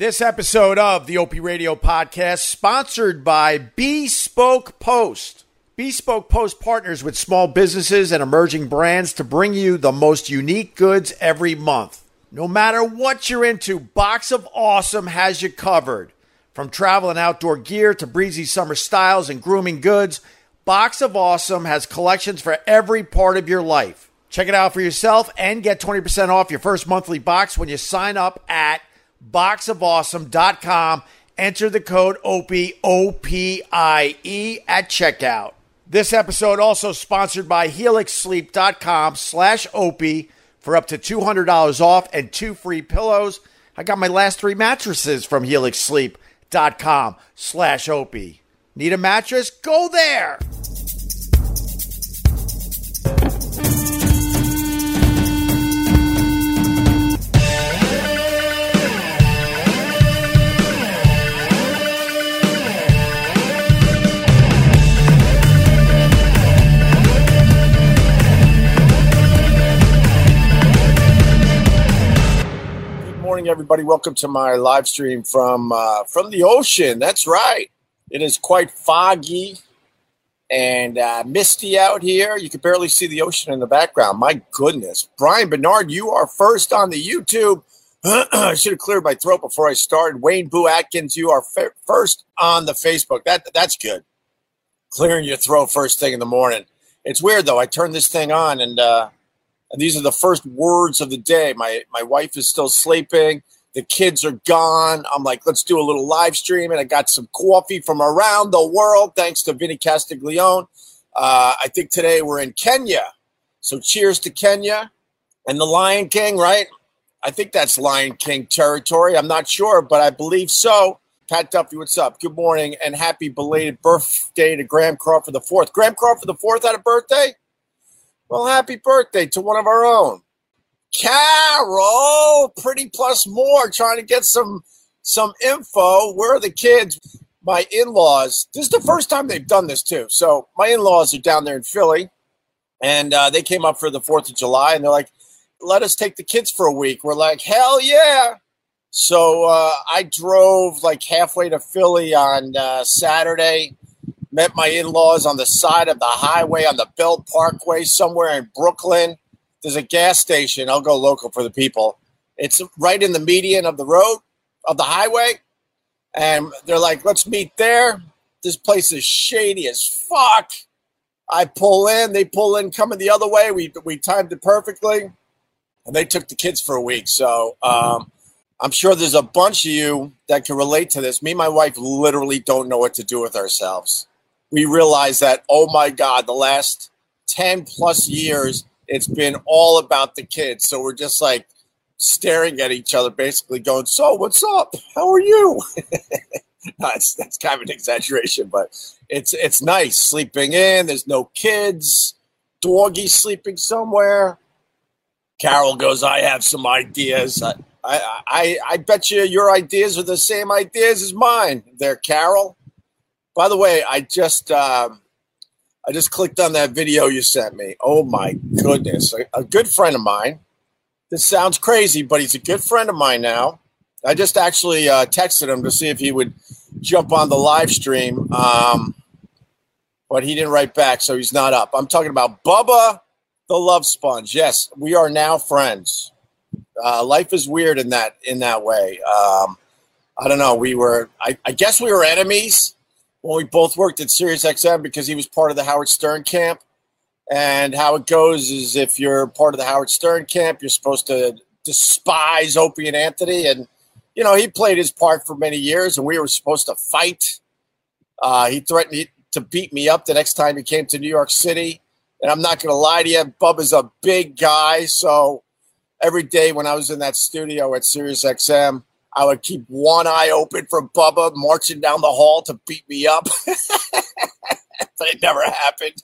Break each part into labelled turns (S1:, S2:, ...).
S1: This episode of the Opie Radio podcast sponsored by Bespoke Post. Bespoke Post partners with small businesses and emerging brands to bring you the most unique goods every month. No matter what you're into, Box of Awesome has you covered. From travel and outdoor gear to breezy summer styles and grooming goods, Box of Awesome has collections for every part of your life. Check it out for yourself and get 20% off your first monthly box when you sign up at boxofawesome.com. Enter the code OPIE, O-P-I-E at checkout. This episode also sponsored by helixsleep.com slash OPIE for up to $200 off and two free pillows. I got my last three mattresses from helixsleep.com slash OPIE. Need a mattress? Go there!
S2: Morning, everybody. Welcome to my live stream from uh, from the ocean. That's right. It is quite foggy and uh, misty out here. You can barely see the ocean in the background. My goodness, Brian Bernard, you are first on the YouTube. I should have cleared my throat before I started. Wayne Boo Atkins, you are f- first on the Facebook. That that's good. Clearing your throat first thing in the morning. It's weird though. I turned this thing on and. Uh, and these are the first words of the day. My my wife is still sleeping. The kids are gone. I'm like, let's do a little live stream, and I got some coffee from around the world, thanks to Vinny Castiglione. Uh, I think today we're in Kenya, so cheers to Kenya and the Lion King, right? I think that's Lion King territory. I'm not sure, but I believe so. Pat Duffy, what's up? Good morning and happy belated birthday to Graham Crawford the fourth. Graham Crawford the fourth had a birthday. Well, happy birthday to one of our own. Carol, pretty plus more, trying to get some some info. Where are the kids? My in-laws. This is the first time they've done this too. So my in-laws are down there in Philly, and uh, they came up for the Fourth of July, and they're like, "Let us take the kids for a week." We're like, "Hell yeah!" So uh, I drove like halfway to Philly on uh, Saturday met my in-laws on the side of the highway on the Belt Parkway somewhere in Brooklyn. There's a gas station. I'll go local for the people. It's right in the median of the road of the highway. And they're like, let's meet there. This place is shady as fuck. I pull in, they pull in coming the other way. We we timed it perfectly. And they took the kids for a week. So um, I'm sure there's a bunch of you that can relate to this. Me and my wife literally don't know what to do with ourselves we realize that, oh my God, the last 10 plus years, it's been all about the kids. So we're just like staring at each other, basically going, So, what's up? How are you? that's, that's kind of an exaggeration, but it's, it's nice sleeping in. There's no kids, doggy sleeping somewhere. Carol goes, I have some ideas. I, I, I, I bet you your ideas are the same ideas as mine there, Carol. By the way, I just um, I just clicked on that video you sent me. Oh my goodness, a, a good friend of mine. This sounds crazy, but he's a good friend of mine now. I just actually uh, texted him to see if he would jump on the live stream, um, but he didn't write back, so he's not up. I'm talking about Bubba the Love Sponge. Yes, we are now friends. Uh, life is weird in that in that way. Um, I don't know. We were, I, I guess, we were enemies when we both worked at Sirius XM because he was part of the Howard Stern camp. And how it goes is if you're part of the Howard Stern camp, you're supposed to despise Opie and Anthony. And, you know, he played his part for many years, and we were supposed to fight. Uh, he threatened to beat me up the next time he came to New York City. And I'm not going to lie to you, Bubba's a big guy. So every day when I was in that studio at Sirius XM, I would keep one eye open for Bubba marching down the hall to beat me up. but it never happened.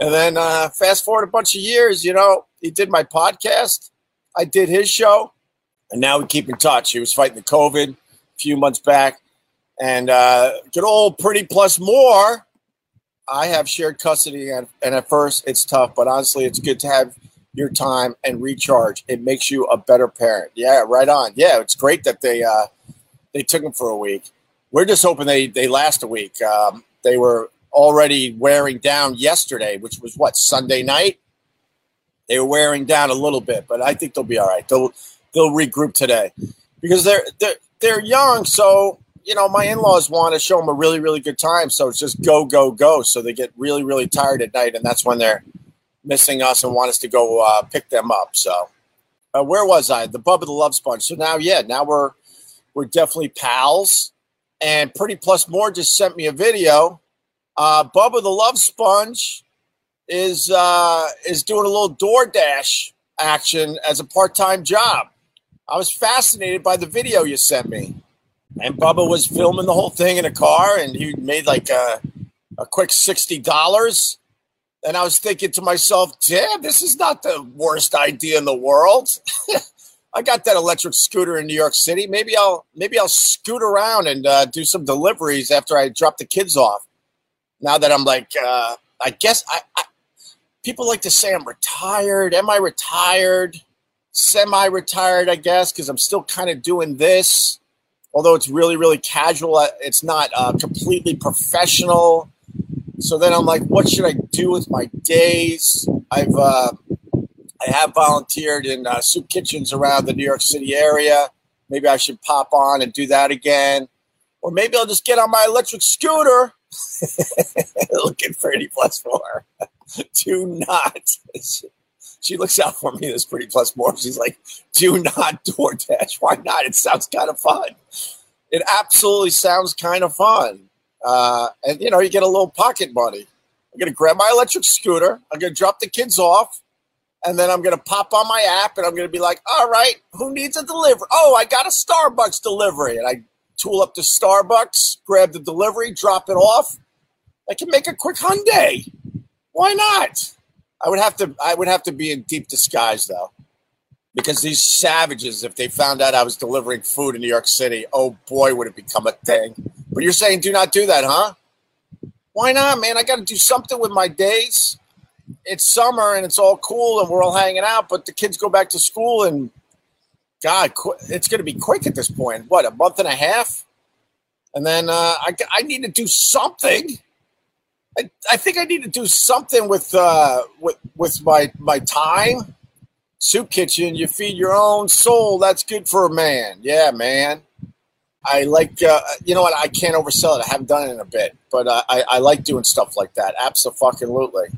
S2: And then uh, fast forward a bunch of years, you know, he did my podcast. I did his show. And now we keep in touch. He was fighting the COVID a few months back. And uh, good old Pretty Plus More. I have shared custody. And, and at first, it's tough. But honestly, it's good to have – your time and recharge. It makes you a better parent. Yeah, right on. Yeah, it's great that they uh, they took them for a week. We're just hoping they they last a week. Um, they were already wearing down yesterday, which was what Sunday night. They were wearing down a little bit, but I think they'll be all right. They'll they'll regroup today because they're they're they're young. So you know, my in laws want to show them a really really good time. So it's just go go go. So they get really really tired at night, and that's when they're missing us and want us to go uh, pick them up. So uh, where was I? The Bubba the Love Sponge. So now, yeah, now we're we're definitely pals. And Pretty Plus More just sent me a video. Uh, Bubba the Love Sponge is uh, is doing a little DoorDash action as a part time job. I was fascinated by the video you sent me, and Bubba was filming the whole thing in a car, and he made like a, a quick sixty dollars. And I was thinking to myself, damn, this is not the worst idea in the world. I got that electric scooter in New York City. Maybe I'll maybe I'll scoot around and uh, do some deliveries after I drop the kids off. Now that I'm like, uh, I guess I, I people like to say I'm retired. Am I retired? Semi-retired, I guess, because I'm still kind of doing this. Although it's really, really casual, uh, it's not uh, completely professional. So then I'm like, what should I do with my days? I've uh, I have volunteered in uh, soup kitchens around the New York City area. Maybe I should pop on and do that again, or maybe I'll just get on my electric scooter. Looking pretty plus four. do not. She looks out for me. This pretty plus more. She's like, do not DoorDash. Why not? It sounds kind of fun. It absolutely sounds kind of fun. Uh, and you know, you get a little pocket money. I'm gonna grab my electric scooter. I'm gonna drop the kids off, and then I'm gonna pop on my app, and I'm gonna be like, "All right, who needs a delivery? Oh, I got a Starbucks delivery." And I tool up to Starbucks, grab the delivery, drop it off. I can make a quick Hyundai. Why not? I would have to. I would have to be in deep disguise though, because these savages, if they found out I was delivering food in New York City, oh boy, would it become a thing. But you're saying do not do that, huh? Why not, man? I got to do something with my days. It's summer and it's all cool and we're all hanging out, but the kids go back to school and God, it's going to be quick at this point. What, a month and a half? And then uh, I, I need to do something. I, I think I need to do something with uh, with with my my time. Soup kitchen, you feed your own soul. That's good for a man. Yeah, man. I like, uh, you know what? I can't oversell it. I haven't done it in a bit, but uh, I, I like doing stuff like that. Absolutely.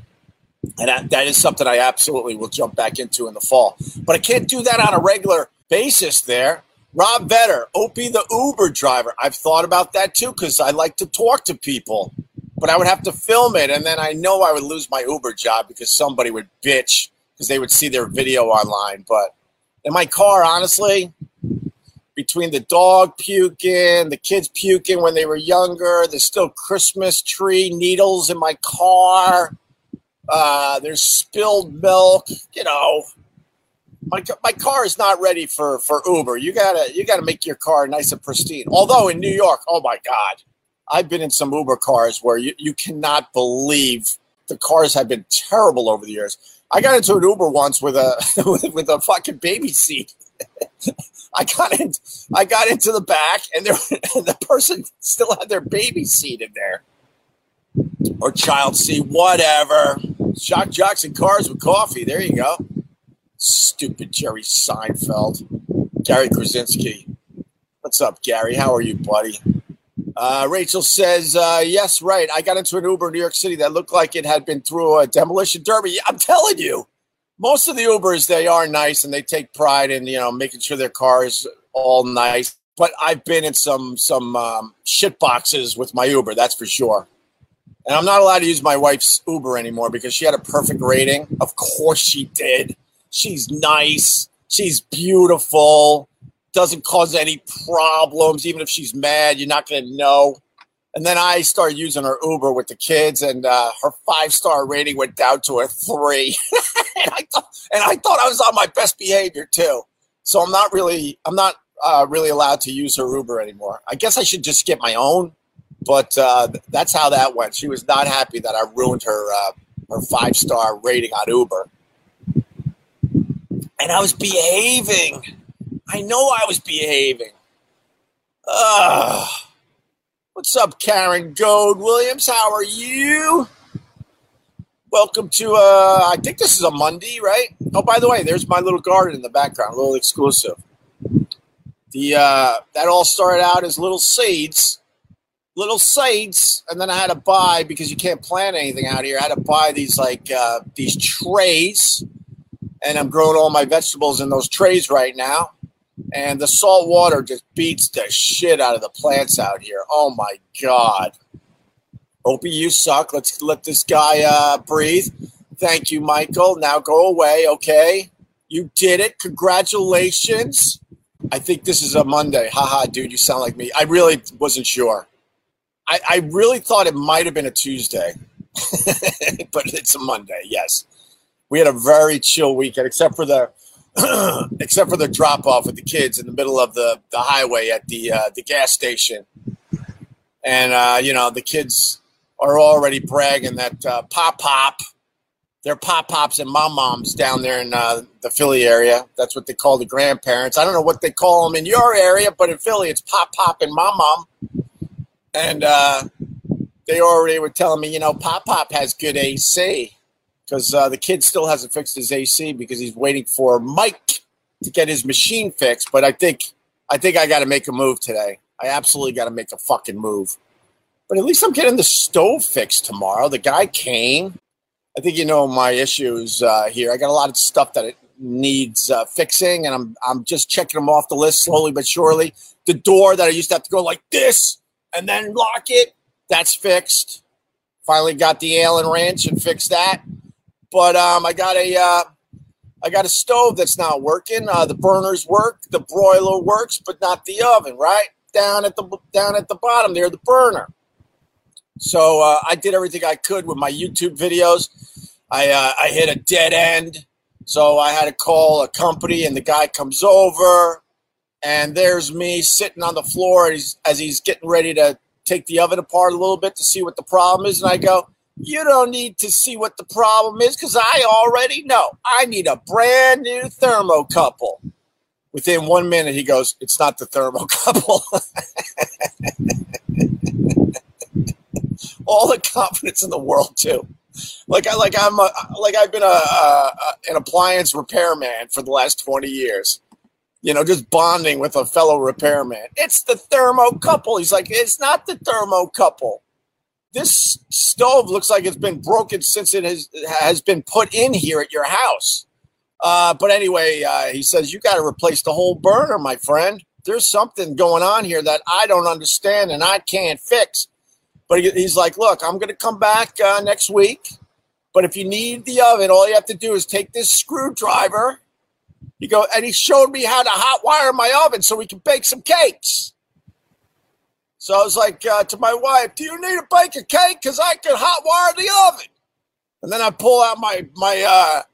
S2: And that, that is something I absolutely will jump back into in the fall. But I can't do that on a regular basis there. Rob Vetter, Opie the Uber driver. I've thought about that too because I like to talk to people, but I would have to film it. And then I know I would lose my Uber job because somebody would bitch because they would see their video online. But in my car, honestly, between the dog puking, the kids puking when they were younger, there's still Christmas tree needles in my car. Uh, there's spilled milk. You know, my my car is not ready for for Uber. You gotta you gotta make your car nice and pristine. Although in New York, oh my God, I've been in some Uber cars where you, you cannot believe the cars have been terrible over the years. I got into an Uber once with a with, with a fucking baby seat. I got in, I got into the back, and there, and the person still had their baby seat in there, or child seat, whatever. Shock jocks and cars with coffee. There you go. Stupid Jerry Seinfeld, Gary Krasinski. What's up, Gary? How are you, buddy? Uh, Rachel says, uh, yes, right. I got into an Uber in New York City that looked like it had been through a demolition derby. I'm telling you, most of the Ubers they are nice and they take pride in you know making sure their car is all nice. But I've been in some some um, shit boxes with my Uber, that's for sure. And I'm not allowed to use my wife's Uber anymore because she had a perfect rating. Of course she did. She's nice. She's beautiful. Doesn't cause any problems. Even if she's mad, you're not going to know. And then I started using her Uber with the kids, and uh, her five star rating went down to a three. and, I thought, and I thought I was on my best behavior too. So I'm not really, I'm not uh, really allowed to use her Uber anymore. I guess I should just get my own, but uh, that's how that went. She was not happy that I ruined her uh, her five star rating on Uber, and I was behaving. I know I was behaving. Uh, What's up, Karen Goad Williams? How are you? Welcome to, uh, I think this is a Monday, right? Oh, by the way, there's my little garden in the background, a little exclusive. The uh, That all started out as little seeds, little seeds, and then I had to buy, because you can't plant anything out here, I had to buy these, like, uh, these trays, and I'm growing all my vegetables in those trays right now and the salt water just beats the shit out of the plants out here. Oh my god. Opie, you suck. Let's let this guy uh, breathe. Thank you, Michael. Now go away, okay? You did it. Congratulations. I think this is a Monday. Haha, dude, you sound like me. I really wasn't sure. I, I really thought it might have been a Tuesday, but it's a Monday, yes. We had a very chill weekend, except for the except for the drop off with the kids in the middle of the, the highway at the uh, the gas station. And uh, you know the kids are already bragging that uh, pop pop, they're pop pops and mom moms down there in uh, the Philly area. That's what they call the grandparents. I don't know what they call them in your area, but in Philly it's pop pop and mom mom. And uh, they already were telling me, you know, pop pop has good AC because uh, the kid still hasn't fixed his AC because he's waiting for Mike to get his machine fixed. But I think I think I got to make a move today. I absolutely got to make a fucking move. But at least I'm getting the stove fixed tomorrow. The guy came. I think you know my issues uh, here. I got a lot of stuff that it needs uh, fixing, and I'm I'm just checking them off the list slowly but surely. The door that I used to have to go like this and then lock it, that's fixed. Finally got the Allen wrench and fixed that. But um, I got a uh, I got a stove that's not working. Uh, the burners work, the broiler works, but not the oven. Right down at the down at the bottom there, the burner. So uh, I did everything I could with my YouTube videos. I uh, I hit a dead end, so I had to call a company, and the guy comes over, and there's me sitting on the floor as, as he's getting ready to take the oven apart a little bit to see what the problem is, and I go, you don't need to see what the problem is because I already know. I need a brand new thermocouple. Within one minute, he goes, It's not the thermocouple. All the confidence in the world, too. Like I like I'm a, like I've been a, a an appliance repairman for the last 20 years. You know, just bonding with a fellow repairman. It's the thermocouple. He's like, it's not the thermocouple this stove looks like it's been broken since it has has been put in here at your house. Uh, but anyway, uh, he says you got to replace the whole burner, my friend. There's something going on here that I don't understand and I can't fix. But he's like, look, I'm going to come back uh, next week. But if you need the oven, all you have to do is take this screwdriver. You go, and he showed me how to hot wire my oven so we can bake some cakes. So I was like uh, to my wife, "Do you need a bake of cake? Because I can hot wire the oven." And then I pull out my my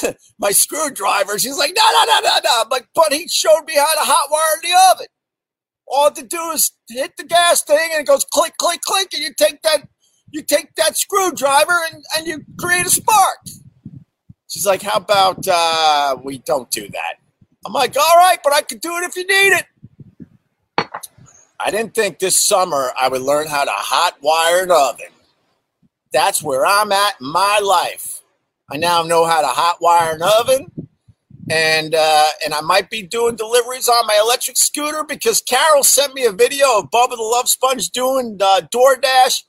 S2: uh, my screwdriver. She's like, "No, no, no, no, no!" I'm like, "But he showed me how to hot wire the oven. All to do is hit the gas thing, and it goes click, click, click, and you take that you take that screwdriver and and you create a spark." She's like, "How about uh, we don't do that?" I'm like, "All right, but I can do it if you need it." I didn't think this summer I would learn how to hot wire an oven. That's where I'm at in my life. I now know how to hot wire an oven, and uh, and I might be doing deliveries on my electric scooter because Carol sent me a video of Bubba the Love Sponge doing uh, DoorDash,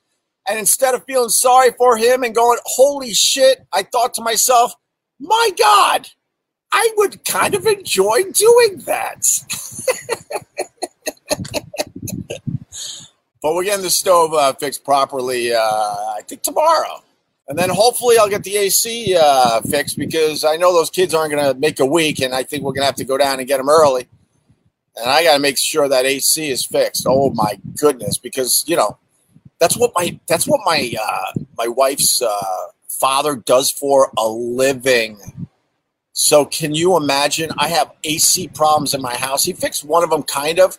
S2: and instead of feeling sorry for him and going, "Holy shit," I thought to myself, "My God." I would kind of enjoy doing that. But we're getting the stove uh, fixed properly, uh, I think tomorrow. And then hopefully I'll get the AC uh, fixed because I know those kids aren't going to make a week, and I think we're going to have to go down and get them early. And I got to make sure that AC is fixed. Oh my goodness, because you know that's what my that's what my uh, my wife's uh, father does for a living. So can you imagine? I have AC problems in my house. He fixed one of them, kind of,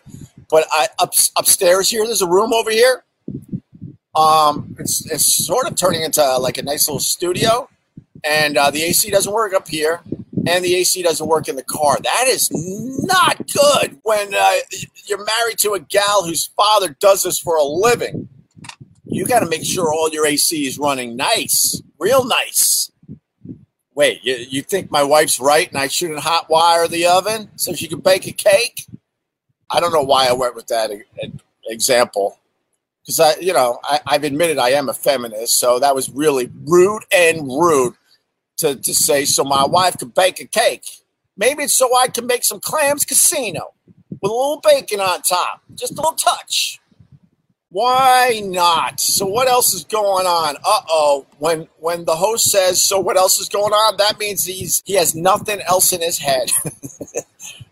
S2: but I, up, upstairs here, there's a room over here. Um, it's, it's sort of turning into like a nice little studio, and uh, the AC doesn't work up here. and the AC doesn't work in the car. That is not good when uh, you're married to a gal whose father does this for a living. You got to make sure all your AC is running nice, real nice. Wait, you, you think my wife's right and I shouldn't hot wire the oven so she can bake a cake? I don't know why I went with that example because I, you know, I, I've admitted I am a feminist, so that was really rude and rude to, to say so my wife could bake a cake. Maybe it's so I can make some clams casino with a little bacon on top, just a little touch. Why not? So what else is going on? Uh oh. When when the host says, "So what else is going on?" That means he's he has nothing else in his head.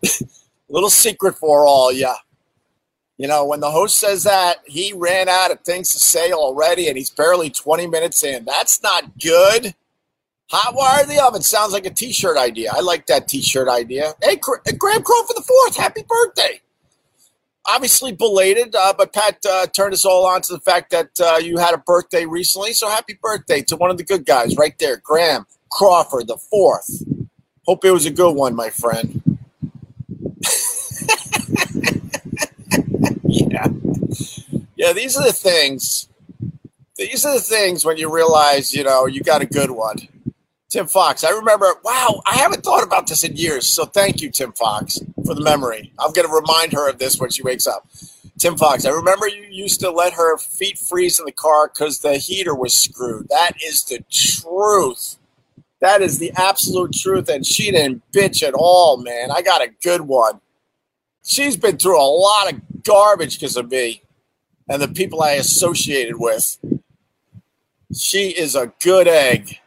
S2: Little secret for all ya. You know, when the host says that, he ran out of things to say already, and he's barely 20 minutes in. That's not good. Hot wire the oven sounds like a t-shirt idea. I like that t-shirt idea. Hey, Graham Crawford the fourth. Happy birthday. Obviously belated, uh, but Pat uh, turned us all on to the fact that uh, you had a birthday recently. So happy birthday to one of the good guys right there, Graham Crawford the fourth. Hope it was a good one, my friend. Yeah. Yeah, these are the things. These are the things when you realize, you know, you got a good one. Tim Fox. I remember, wow, I haven't thought about this in years. So thank you, Tim Fox, for the memory. I'm going to remind her of this when she wakes up. Tim Fox, I remember you used to let her feet freeze in the car because the heater was screwed. That is the truth. That is the absolute truth. And she didn't bitch at all, man. I got a good one. She's been through a lot of garbage because of me and the people I associated with. She is a good egg.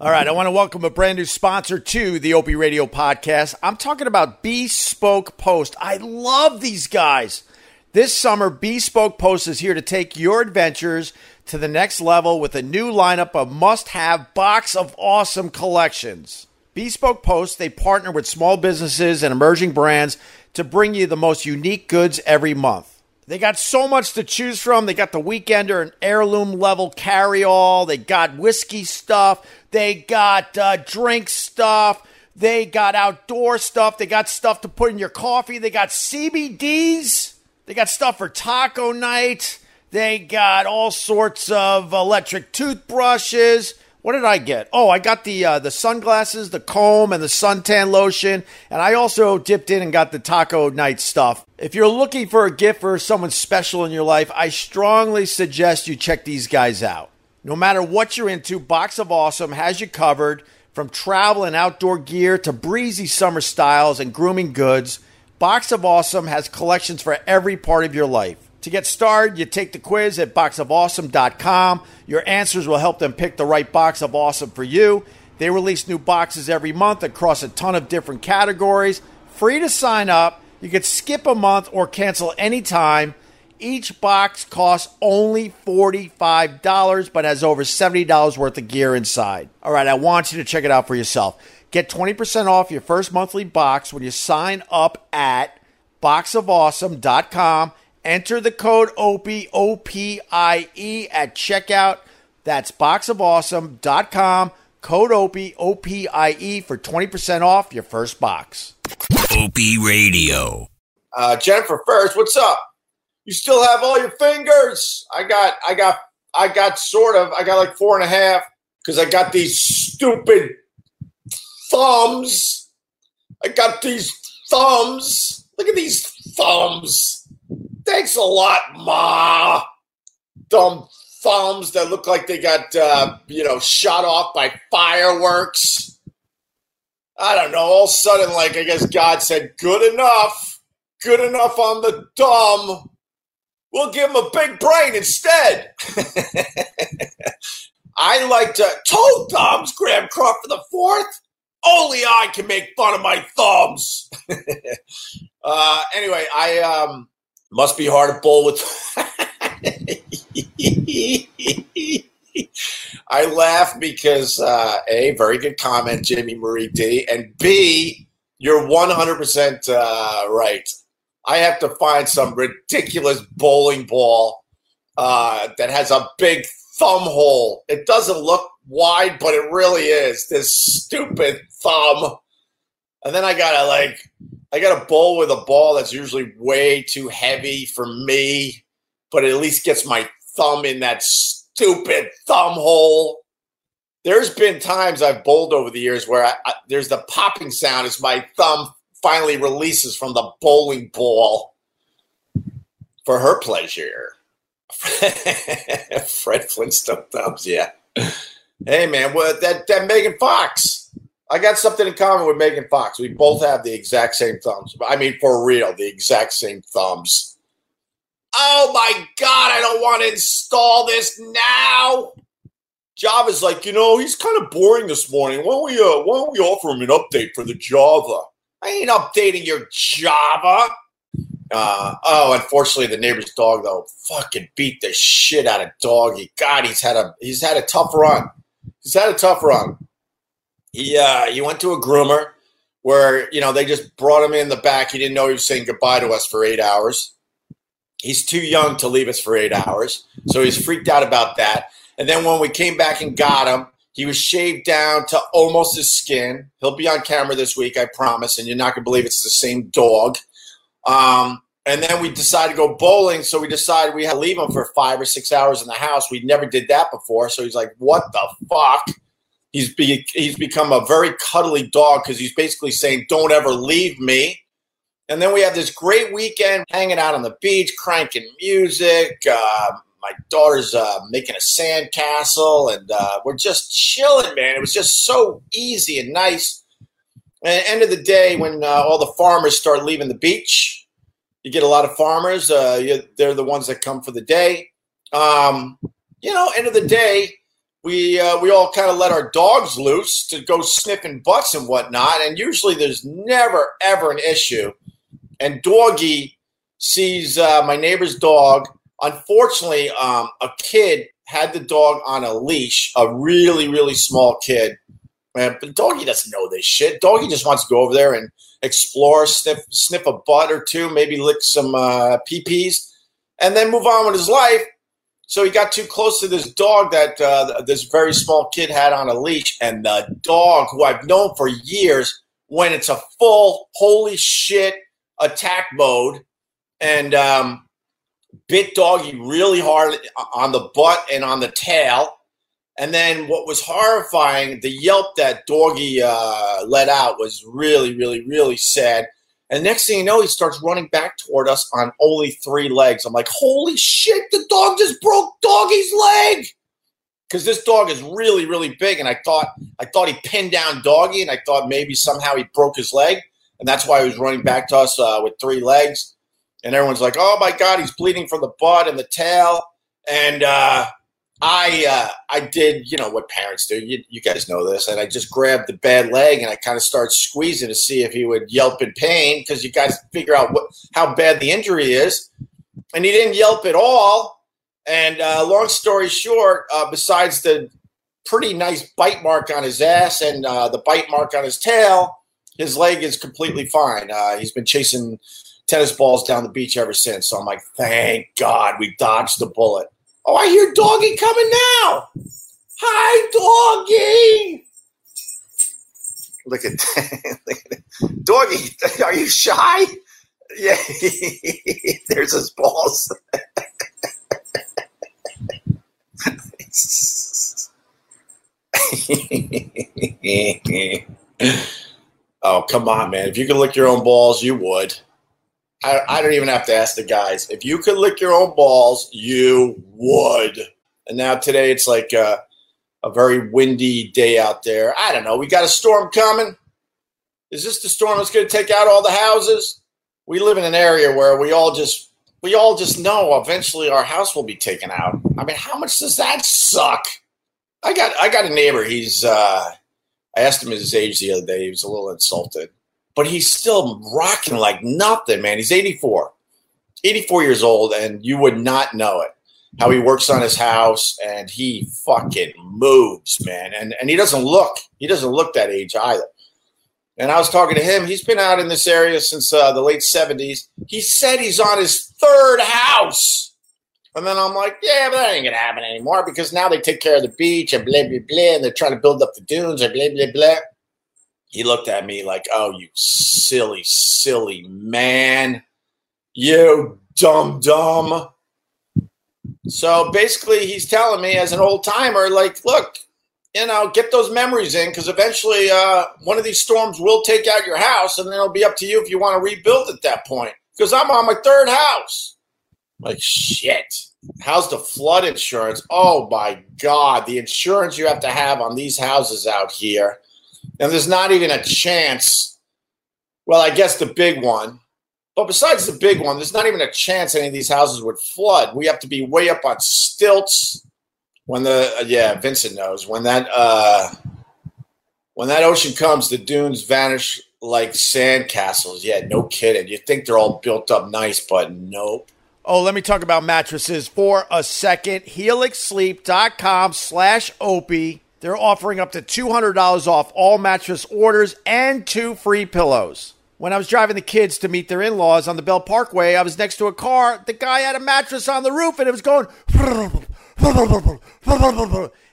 S1: All right, I want to welcome a brand new sponsor to the Opie Radio podcast. I'm talking about Bespoke Post. I love these guys. This summer, Bespoke Post is here to take your adventures to the next level with a new lineup of must have box of awesome collections. Bespoke Post, they partner with small businesses and emerging brands to bring you the most unique goods every month. They got so much to choose from. They got the Weekender and heirloom level carry all. They got whiskey stuff. They got uh, drink stuff. They got outdoor stuff. They got stuff to put in your coffee. They got CBDs. They got stuff for taco night. They got all sorts of electric toothbrushes. What did I get? Oh, I got the uh, the sunglasses, the comb, and the suntan lotion, and I also dipped in and got the taco night stuff. If you're looking for a gift for someone special in your life, I strongly suggest you check these guys out. No matter what you're into, Box of Awesome has you covered from travel and outdoor gear to breezy summer styles and grooming goods. Box of Awesome has collections for every part of your life. To get started, you take the quiz at boxofawesome.com. Your answers will help them pick the right box of awesome for you. They release new boxes every month across a ton of different categories. Free to sign up. You can skip a month or cancel anytime. Each box costs only $45, but has over $70 worth of gear inside. All right, I want you to check it out for yourself. Get 20% off your first monthly box when you sign up at boxofawesome.com Enter the code OPIE, O-P-I-E at checkout. That's boxofawesome.com. Code OPIE, O-P-I-E for 20% off your first box.
S3: Opie Radio.
S2: Uh, Jennifer first, what's up? You still have all your fingers? I got, I got, I got sort of, I got like four and a half because I got these stupid thumbs. I got these thumbs. Look at these thumbs. Thanks a lot, Ma. Dumb thumbs that look like they got, uh, you know, shot off by fireworks. I don't know. All of a sudden, like, I guess God said, good enough. Good enough on the dumb. We'll give him a big brain instead. I like to toe thumbs, Graham Crawford the fourth. Only I can make fun of my thumbs. uh, anyway, I um, must be hard to bowl with. I laugh because uh, a very good comment, Jimmy Marie D, and B, you're 100% uh, right. I have to find some ridiculous bowling ball uh, that has a big thumb hole. It doesn't look wide, but it really is. This stupid thumb. and then I gotta like I got a bowl with a ball that's usually way too heavy for me, but it at least gets my thumb in that stupid thumb hole. There's been times I've bowled over the years where I, I, there's the popping sound as my thumb finally releases from the bowling ball for her pleasure. Fred Flintstone thumbs, yeah. Hey man, what that that Megan Fox? I got something in common with Megan Fox. We both have the exact same thumbs. I mean, for real, the exact same thumbs. Oh my god, I don't want to install this now. Java's like, you know, he's kind of boring this morning. Why don't we uh, why don't we offer him an update for the Java? I ain't updating your Java. Uh, oh, unfortunately, the neighbor's dog though fucking beat the shit out of doggy. God, he's had a he's had a tough run. He's had a tough run. He uh, he went to a groomer where you know they just brought him in the back. He didn't know he was saying goodbye to us for eight hours. He's too young to leave us for eight hours, so he's freaked out about that. And then when we came back and got him, he was shaved down to almost his skin. He'll be on camera this week, I promise, and you're not gonna believe it's the same dog. Um, and then we decided to go bowling, so we decided we had to leave him for five or six hours in the house. We never did that before, so he's like, "What the fuck?" He's be, he's become a very cuddly dog because he's basically saying, "Don't ever leave me." And then we have this great weekend hanging out on the beach, cranking music. Uh, my daughter's uh, making a sand castle, and uh, we're just chilling, man. It was just so easy and nice. And end of the day, when uh, all the farmers start leaving the beach, you get a lot of farmers. Uh, they're the ones that come for the day. Um, you know, end of the day, we uh, we all kind of let our dogs loose to go sniffing butts and whatnot. And usually, there's never ever an issue. And Doggy sees uh, my neighbor's dog Unfortunately, um, a kid had the dog on a leash, a really, really small kid. Man, but doggy doesn't know this shit. Doggy just wants to go over there and explore, sniff, sniff a butt or two, maybe lick some uh, pee-pees, and then move on with his life. So he got too close to this dog that uh, this very small kid had on a leash, and the dog, who I've known for years, went into full holy shit attack mode, and um, bit doggy really hard on the butt and on the tail. And then what was horrifying, the yelp that doggy uh, let out was really, really, really sad. And next thing you know, he starts running back toward us on only three legs. I'm like, holy shit, the dog just broke doggy's leg. Because this dog is really, really big. And I thought I thought he pinned down doggy, and I thought maybe somehow he broke his leg. And that's why he was running back to us uh, with three legs and everyone's like, "Oh my God, he's bleeding from the butt and the tail." And uh, I, uh, I did, you know what parents do. You, you guys know this, and I just grabbed the bad leg and I kind of started squeezing to see if he would yelp in pain because you guys figure out what how bad the injury is. And he didn't yelp at all. And uh, long story short, uh, besides the pretty nice bite mark on his ass and uh, the bite mark on his tail, his leg is completely fine. Uh, he's been chasing tennis balls down the beach ever since. So I'm like, thank God we dodged the bullet. Oh, I hear doggy coming now. Hi, doggy. Look at that. Doggy, are you shy? Yeah, there's his balls. oh, come on, man. If you could lick your own balls, you would. I, I don't even have to ask the guys. If you could lick your own balls, you would. And now today it's like a, a very windy day out there. I don't know. We got a storm coming. Is this the storm that's going to take out all the houses? We live in an area where we all just we all just know eventually our house will be taken out. I mean, how much does that suck? I got I got a neighbor. He's uh, I asked him his age the other day. He was a little insulted but he's still rocking like nothing, man. He's 84, 84 years old, and you would not know it. How he works on his house and he fucking moves, man. And and he doesn't look, he doesn't look that age either. And I was talking to him. He's been out in this area since uh, the late 70s. He said he's on his third house. And then I'm like, yeah, but that ain't going to happen anymore because now they take care of the beach and blah, blah, blah. And they're trying to build up the dunes and blah, blah, blah. He looked at me like, "Oh, you silly, silly man, you dumb dumb." So basically, he's telling me as an old timer, like, look, you know, get those memories in because eventually uh, one of these storms will take out your house, and then it'll be up to you if you want to rebuild at that point. Because I'm on my third house. Like shit. How's the flood insurance? Oh my god, the insurance you have to have on these houses out here, and there's not even a chance. Well, I guess the big one, but besides the big one, there's not even a chance any of these houses would flood. We have to be way up on stilts when the uh, yeah Vincent knows when that uh when that ocean comes, the dunes vanish like sand castles. Yeah, no kidding. You think they're all built up nice, but nope.
S1: Oh, let me talk about mattresses for a second. HelixSleep.com slash Opie. They're offering up to $200 off all mattress orders and two free pillows. When I was driving the kids to meet their in laws on the Belt Parkway, I was next to a car. The guy had a mattress on the roof and it was going.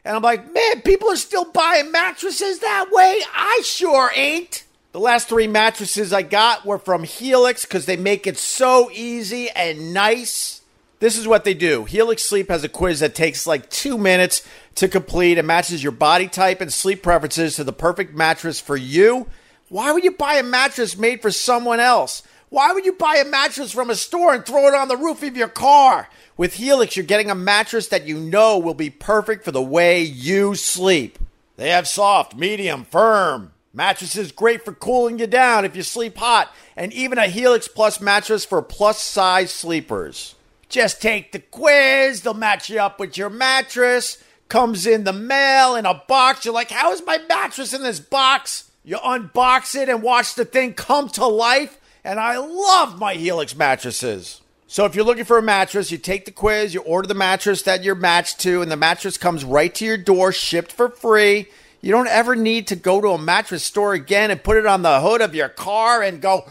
S1: And I'm like, man, people are still buying mattresses that way? I sure ain't. The last three mattresses I got were from Helix because they make it so easy and nice. This is what they do Helix Sleep has a quiz that takes like two minutes to complete and matches your body type and sleep preferences to the perfect mattress for you. Why would you buy a mattress made for someone else? Why would you buy a mattress from a store and throw it on the roof of your car? With Helix, you're getting a mattress that you know will be perfect for the way you sleep. They have soft, medium, firm mattresses great for cooling you down if you sleep hot, and even a Helix Plus mattress for plus size sleepers. Just take the quiz, they'll match you up with your mattress. Comes in the mail in a box. You're like, how is my mattress in this box? You unbox it and watch the thing come to life and I love my Helix mattresses. So if you're looking for a mattress, you take the quiz, you order the mattress that you're matched to, and the mattress comes right to your door, shipped for free. You don't ever need to go to a mattress store again and put it on the hood of your car and go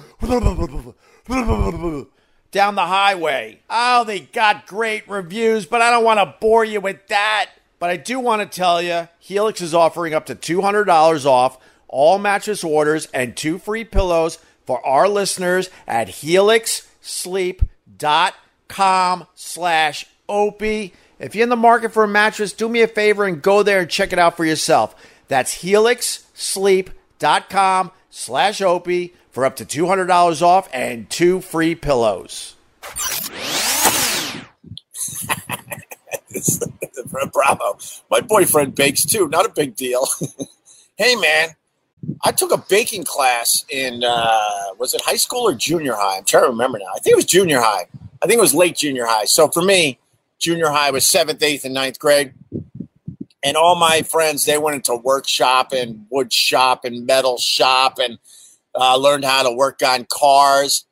S1: down the highway. Oh, they got great reviews, but I don't want to bore you with that. But I do want to tell you Helix is offering up to $200 off all mattress orders and two free pillows for our listeners at helixsleep.com slash opie. If you're in the market for a mattress, do me a favor and go there and check it out for yourself. That's helixsleep.com slash opie for up to $200 off and two free pillows.
S2: Bravo. My boyfriend bakes too. Not a big deal. hey, man, I took a baking class in uh, was it high school or junior high? I'm trying to remember now. I think it was junior high. I think it was late junior high. So for me, junior high was seventh, eighth, and ninth grade. And all my friends, they went into workshop and wood shop and metal shop and uh, learned how to work on cars.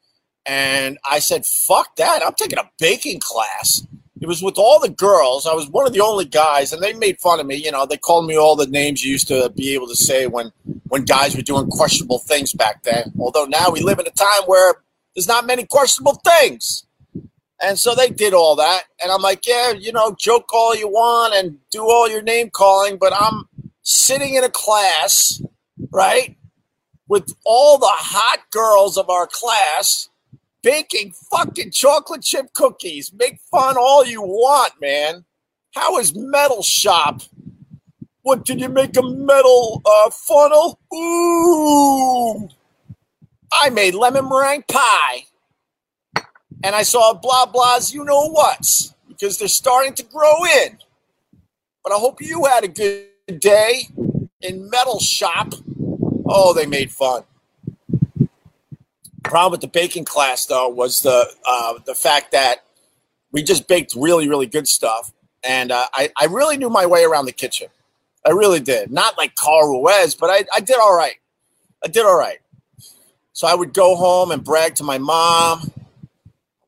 S2: And I said, fuck that. I'm taking a baking class. It was with all the girls. I was one of the only guys, and they made fun of me. You know, they called me all the names you used to be able to say when when guys were doing questionable things back then. Although now we live in a time where there's not many questionable things. And so they did all that. And I'm like, yeah, you know, joke all you want and do all your name calling, but I'm sitting in a class, right, with all the hot girls of our class baking fucking chocolate chip cookies. Make fun all you want, man. How is Metal Shop? What did you make a metal uh, funnel? Ooh! I made lemon meringue pie. And I saw blah blahs, you know what, because they're starting to grow in. But I hope you had a good day in Metal Shop. Oh, they made fun problem with the baking class though was the uh, the fact that we just baked really really good stuff, and uh, I I really knew my way around the kitchen. I really did. Not like Carl Ruiz, but I, I did all right. I did all right. So I would go home and brag to my mom.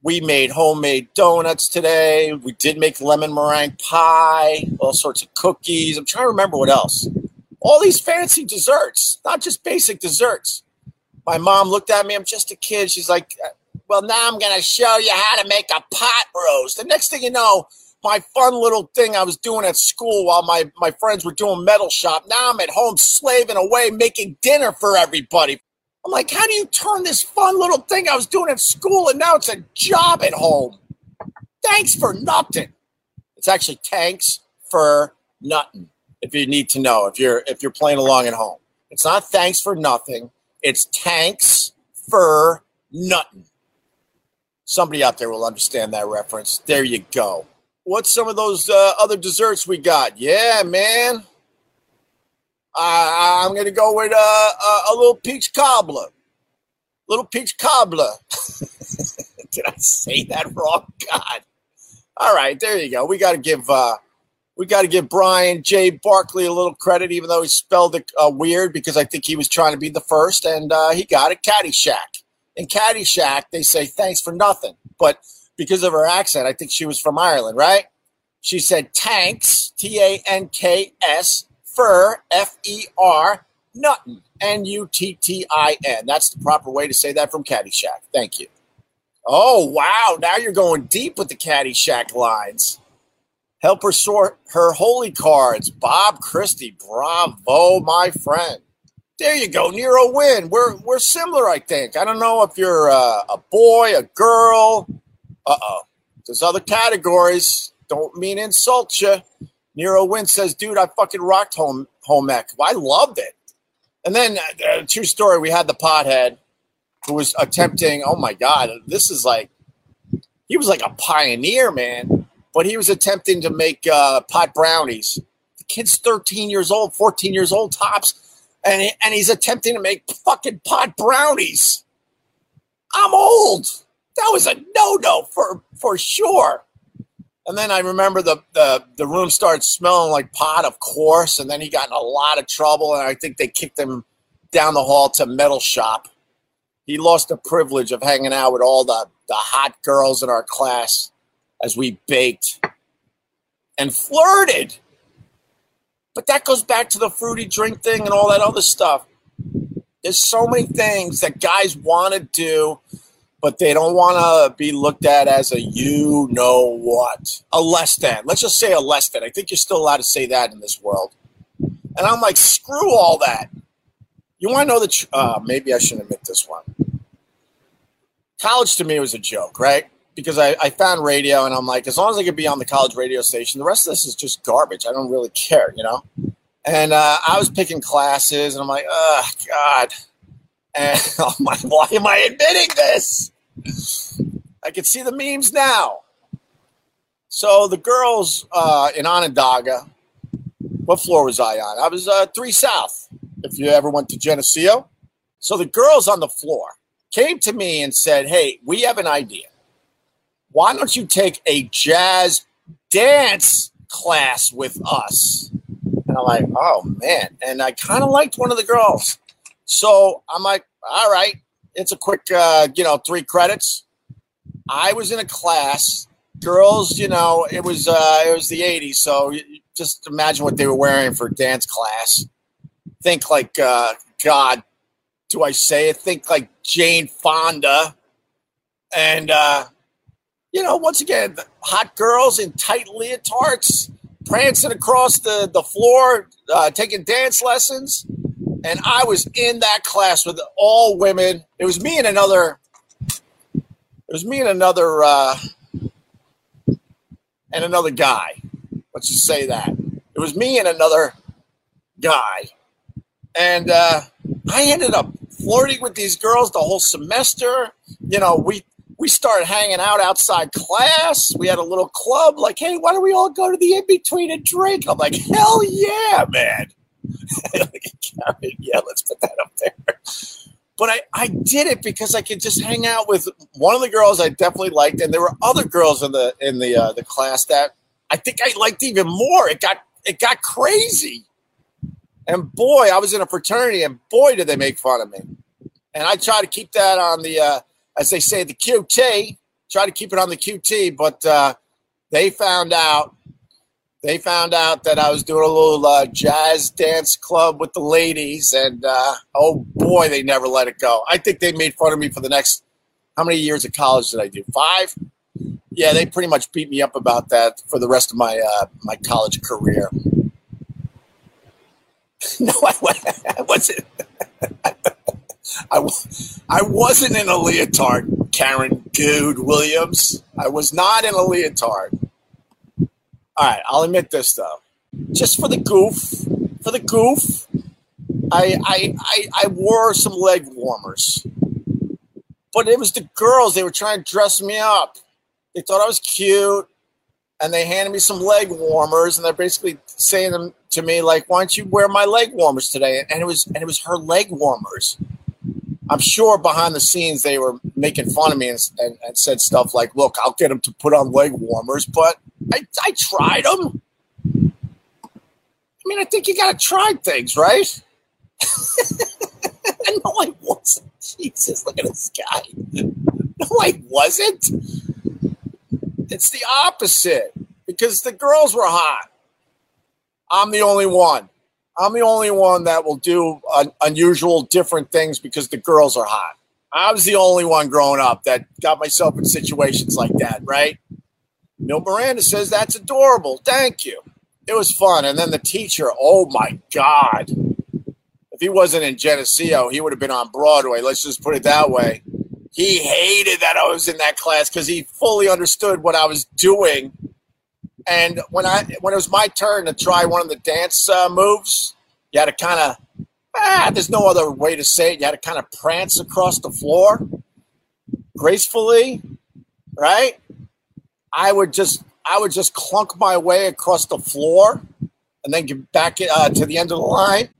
S2: We made homemade donuts today. We did make lemon meringue pie, all sorts of cookies. I'm trying to remember what else. All these fancy desserts, not just basic desserts my mom looked at me. I'm just a kid. She's like, well, now I'm going to show you how to make a pot roast. The next thing you know, my fun little thing I was doing at school while my, my friends were doing metal shop. Now I'm at home slaving away, making dinner for everybody. I'm like, how do you turn this fun little thing I was doing at school and now it's a job at home? Thanks for nothing. It's actually tanks for nothing. If you need to know, if you're if you're playing along at home, it's not thanks for nothing. It's tanks for nothing. Somebody out there will understand that reference. There you go. What's some of those uh, other desserts we got? Yeah, man. Uh, I'm gonna go with uh, a, a little peach cobbler. Little peach cobbler. Did I say that wrong? God. All right, there you go. We got to give uh, we got to give Brian J. Barkley a little credit, even though he spelled it uh, weird because I think he was trying to be the first, and uh, he got it. Caddyshack. In Caddyshack, they say thanks for nothing, but because of her accent, I think she was from Ireland, right? She said tanks, T A N K S, fur, F E R, nothing, N U T T I N. That's the proper way to say that from Caddyshack. Thank you. Oh, wow. Now you're going deep with the Caddyshack lines. Help her sort her holy cards. Bob Christie. Bravo, my friend. There you go. Nero win. We're, we're similar, I think. I don't know if you're uh, a boy, a girl. Uh oh. There's other categories. Don't mean insult you. Nero Win says, dude, I fucking rocked home home ec. I loved it. And then, uh, true story, we had the pothead who was attempting. Oh my god, this is like he was like a pioneer, man. But he was attempting to make uh, pot brownies. The kid's 13 years old, 14 years old tops, and he, and he's attempting to make fucking pot brownies. I'm old. That was a no no for for sure. And then I remember the, the the room started smelling like pot, of course. And then he got in a lot of trouble, and I think they kicked him down the hall to metal shop he lost the privilege of hanging out with all the, the hot girls in our class as we baked and flirted. But that goes back to the fruity drink thing and all that other stuff. There's so many things that guys want to do, but they don't want to be looked at as a you know what, a less than. Let's just say a less than. I think you're still allowed to say that in this world. And I'm like, screw all that. You want to know the? Tr- uh, maybe I shouldn't admit this one. College to me was a joke, right? Because I, I found radio and I'm like, as long as I could be on the college radio station, the rest of this is just garbage. I don't really care, you know. And uh, I was picking classes, and I'm like, oh God. And why am I admitting this? I can see the memes now. So the girls uh, in Onondaga, what floor was I on? I was uh, three South if you ever went to Geneseo. So the girls on the floor came to me and said, Hey, we have an idea. Why don't you take a jazz dance class with us? And I'm like, Oh man. And I kind of liked one of the girls. So I'm like, All right, it's a quick, uh, you know, three credits. I was in a class. Girls, you know, it was uh, it was the '80s, so just imagine what they were wearing for dance class think like uh, God. Do I say it? Think like Jane Fonda, and uh, you know, once again, hot girls in tight leotards prancing across the the floor, uh, taking dance lessons. And I was in that class with all women. It was me and another. It was me and another uh, and another guy. Let's just say that it was me and another guy and uh, I ended up flirting with these girls the whole semester. You know, we we started hanging out outside class. We had a little club. Like, hey, why don't we all go to the in between and drink? I'm like, hell yeah, man. yeah, let's put that up there. But I, I did it because I could just hang out with one of the girls I definitely liked, and there were other girls in the in the uh, the class that I think I liked even more. It got it got crazy. And boy, I was in a fraternity, and boy, did they make fun of me. And I try to keep that on the, uh, as they say, the QT. Try to keep it on the QT, but uh, they found out. They found out that I was doing a little uh, jazz dance club with the ladies, and uh, oh boy, they never let it go. I think they made fun of me for the next. How many years of college did I do? Five. yeah, they pretty much beat me up about that for the rest of my uh, my college career. no, I, I wasn't. I, I wasn't in a leotard, Karen Good Williams. I was not in a leotard. All right, I'll admit this though. Just for the goof, for the goof, I I I, I wore some leg warmers. But it was the girls, they were trying to dress me up. They thought I was cute and they handed me some leg warmers and they're basically saying them to me like why don't you wear my leg warmers today and it was and it was her leg warmers i'm sure behind the scenes they were making fun of me and, and, and said stuff like look i'll get him to put on leg warmers but i, I tried them. I mean i think you gotta try things right? No i wasn't. Jesus look at this guy. No i wasn't. It's the opposite because the girls were hot. I'm the only one. I'm the only one that will do un- unusual, different things because the girls are hot. I was the only one growing up that got myself in situations like that, right? Neil Miranda says that's adorable. Thank you. It was fun. And then the teacher, oh my God. If he wasn't in Geneseo, he would have been on Broadway. Let's just put it that way he hated that I was in that class because he fully understood what I was doing. And when I when it was my turn to try one of the dance uh, moves, you had to kind of ah, there's no other way to say it. You had to kind of prance across the floor gracefully, right? I would just I would just clunk my way across the floor and then get back uh, to the end of the line.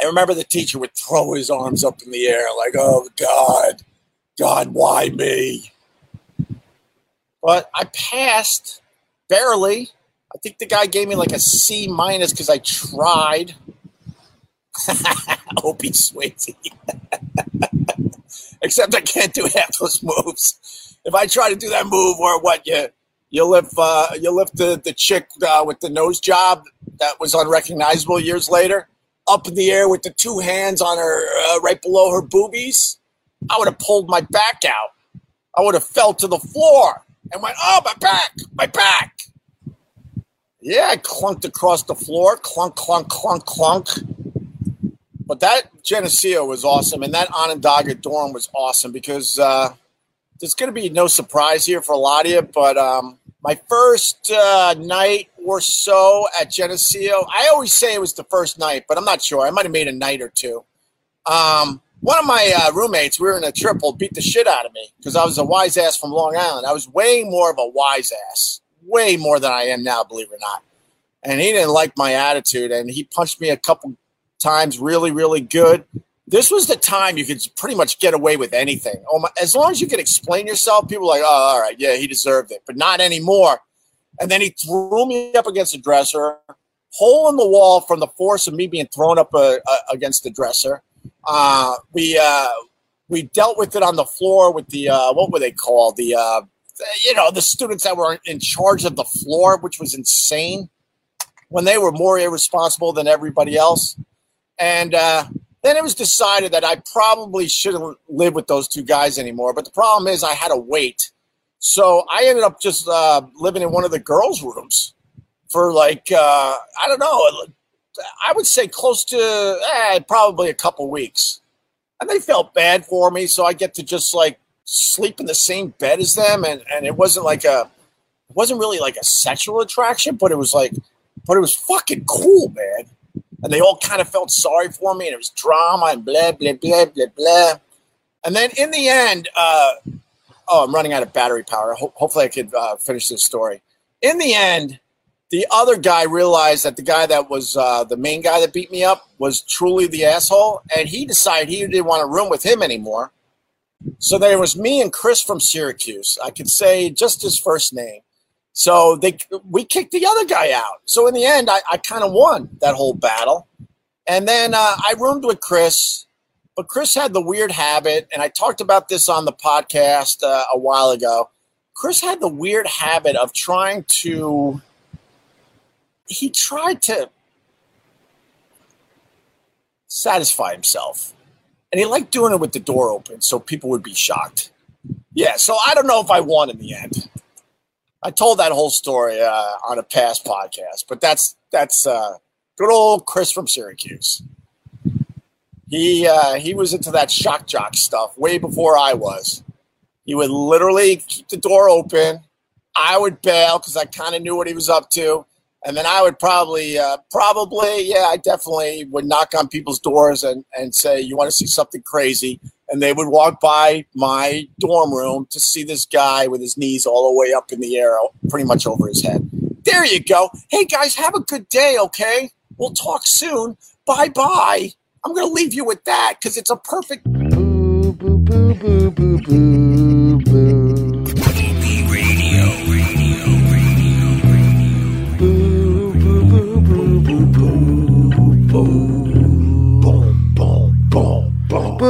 S2: I remember the teacher would throw his arms up in the air like, "Oh God." God, why me? But I passed barely. I think the guy gave me like a C minus because I tried. Opie Swayze. Except I can't do half those moves. If I try to do that move or what you you lift uh, you lift the the chick uh, with the nose job that was unrecognizable years later up in the air with the two hands on her uh, right below her boobies. I would have pulled my back out. I would have fell to the floor and went, oh, my back, my back. Yeah, I clunked across the floor, clunk, clunk, clunk, clunk. But that Geneseo was awesome, and that Onondaga dorm was awesome because uh, there's going to be no surprise here for a lot of you. But um, my first uh, night or so at Geneseo, I always say it was the first night, but I'm not sure. I might have made a night or two. Um, one of my uh, roommates, we were in a triple, beat the shit out of me because I was a wise ass from Long Island. I was way more of a wise ass, way more than I am now, believe it or not. And he didn't like my attitude, and he punched me a couple times, really, really good. This was the time you could pretty much get away with anything. Oh my, as long as you could explain yourself, people like, oh, all right, yeah, he deserved it, but not anymore. And then he threw me up against the dresser, hole in the wall from the force of me being thrown up uh, uh, against the dresser uh, we uh, we dealt with it on the floor with the uh, what were they called the you know the students that were in charge of the floor, which was insane when they were more irresponsible than everybody else. And uh, then it was decided that I probably shouldn't live with those two guys anymore. But the problem is I had to wait. So I ended up just uh, living in one of the girls' rooms for like, uh, I don't know, I would say close to eh, probably a couple weeks. And they felt bad for me, so I get to just like sleep in the same bed as them, and and it wasn't like a, it wasn't really like a sexual attraction, but it was like, but it was fucking cool, man. And they all kind of felt sorry for me, and it was drama and blah blah blah blah blah. And then in the end, uh, oh, I'm running out of battery power. Ho- hopefully, I could uh, finish this story. In the end, the other guy realized that the guy that was uh, the main guy that beat me up was truly the asshole, and he decided he didn't want to room with him anymore. So there was me and Chris from Syracuse. I could say just his first name. So they we kicked the other guy out. So in the end, I, I kind of won that whole battle. And then uh, I roomed with Chris, but Chris had the weird habit, and I talked about this on the podcast uh, a while ago. Chris had the weird habit of trying to he tried to satisfy himself. And he liked doing it with the door open so people would be shocked. Yeah, so I don't know if I won in the end. I told that whole story uh, on a past podcast, but that's that's uh, good old Chris from Syracuse. He uh, he was into that shock jock stuff way before I was. He would literally keep the door open. I would bail because I kind of knew what he was up to, and then I would probably uh, probably yeah I definitely would knock on people's doors and and say you want to see something crazy, and they would walk by my dorm room to see this guy with his knees all the way up in the air, pretty much over his head. There you go. Hey guys, have a good day. Okay, we'll talk soon. Bye bye. I'm to leave you with that because it's a perfect.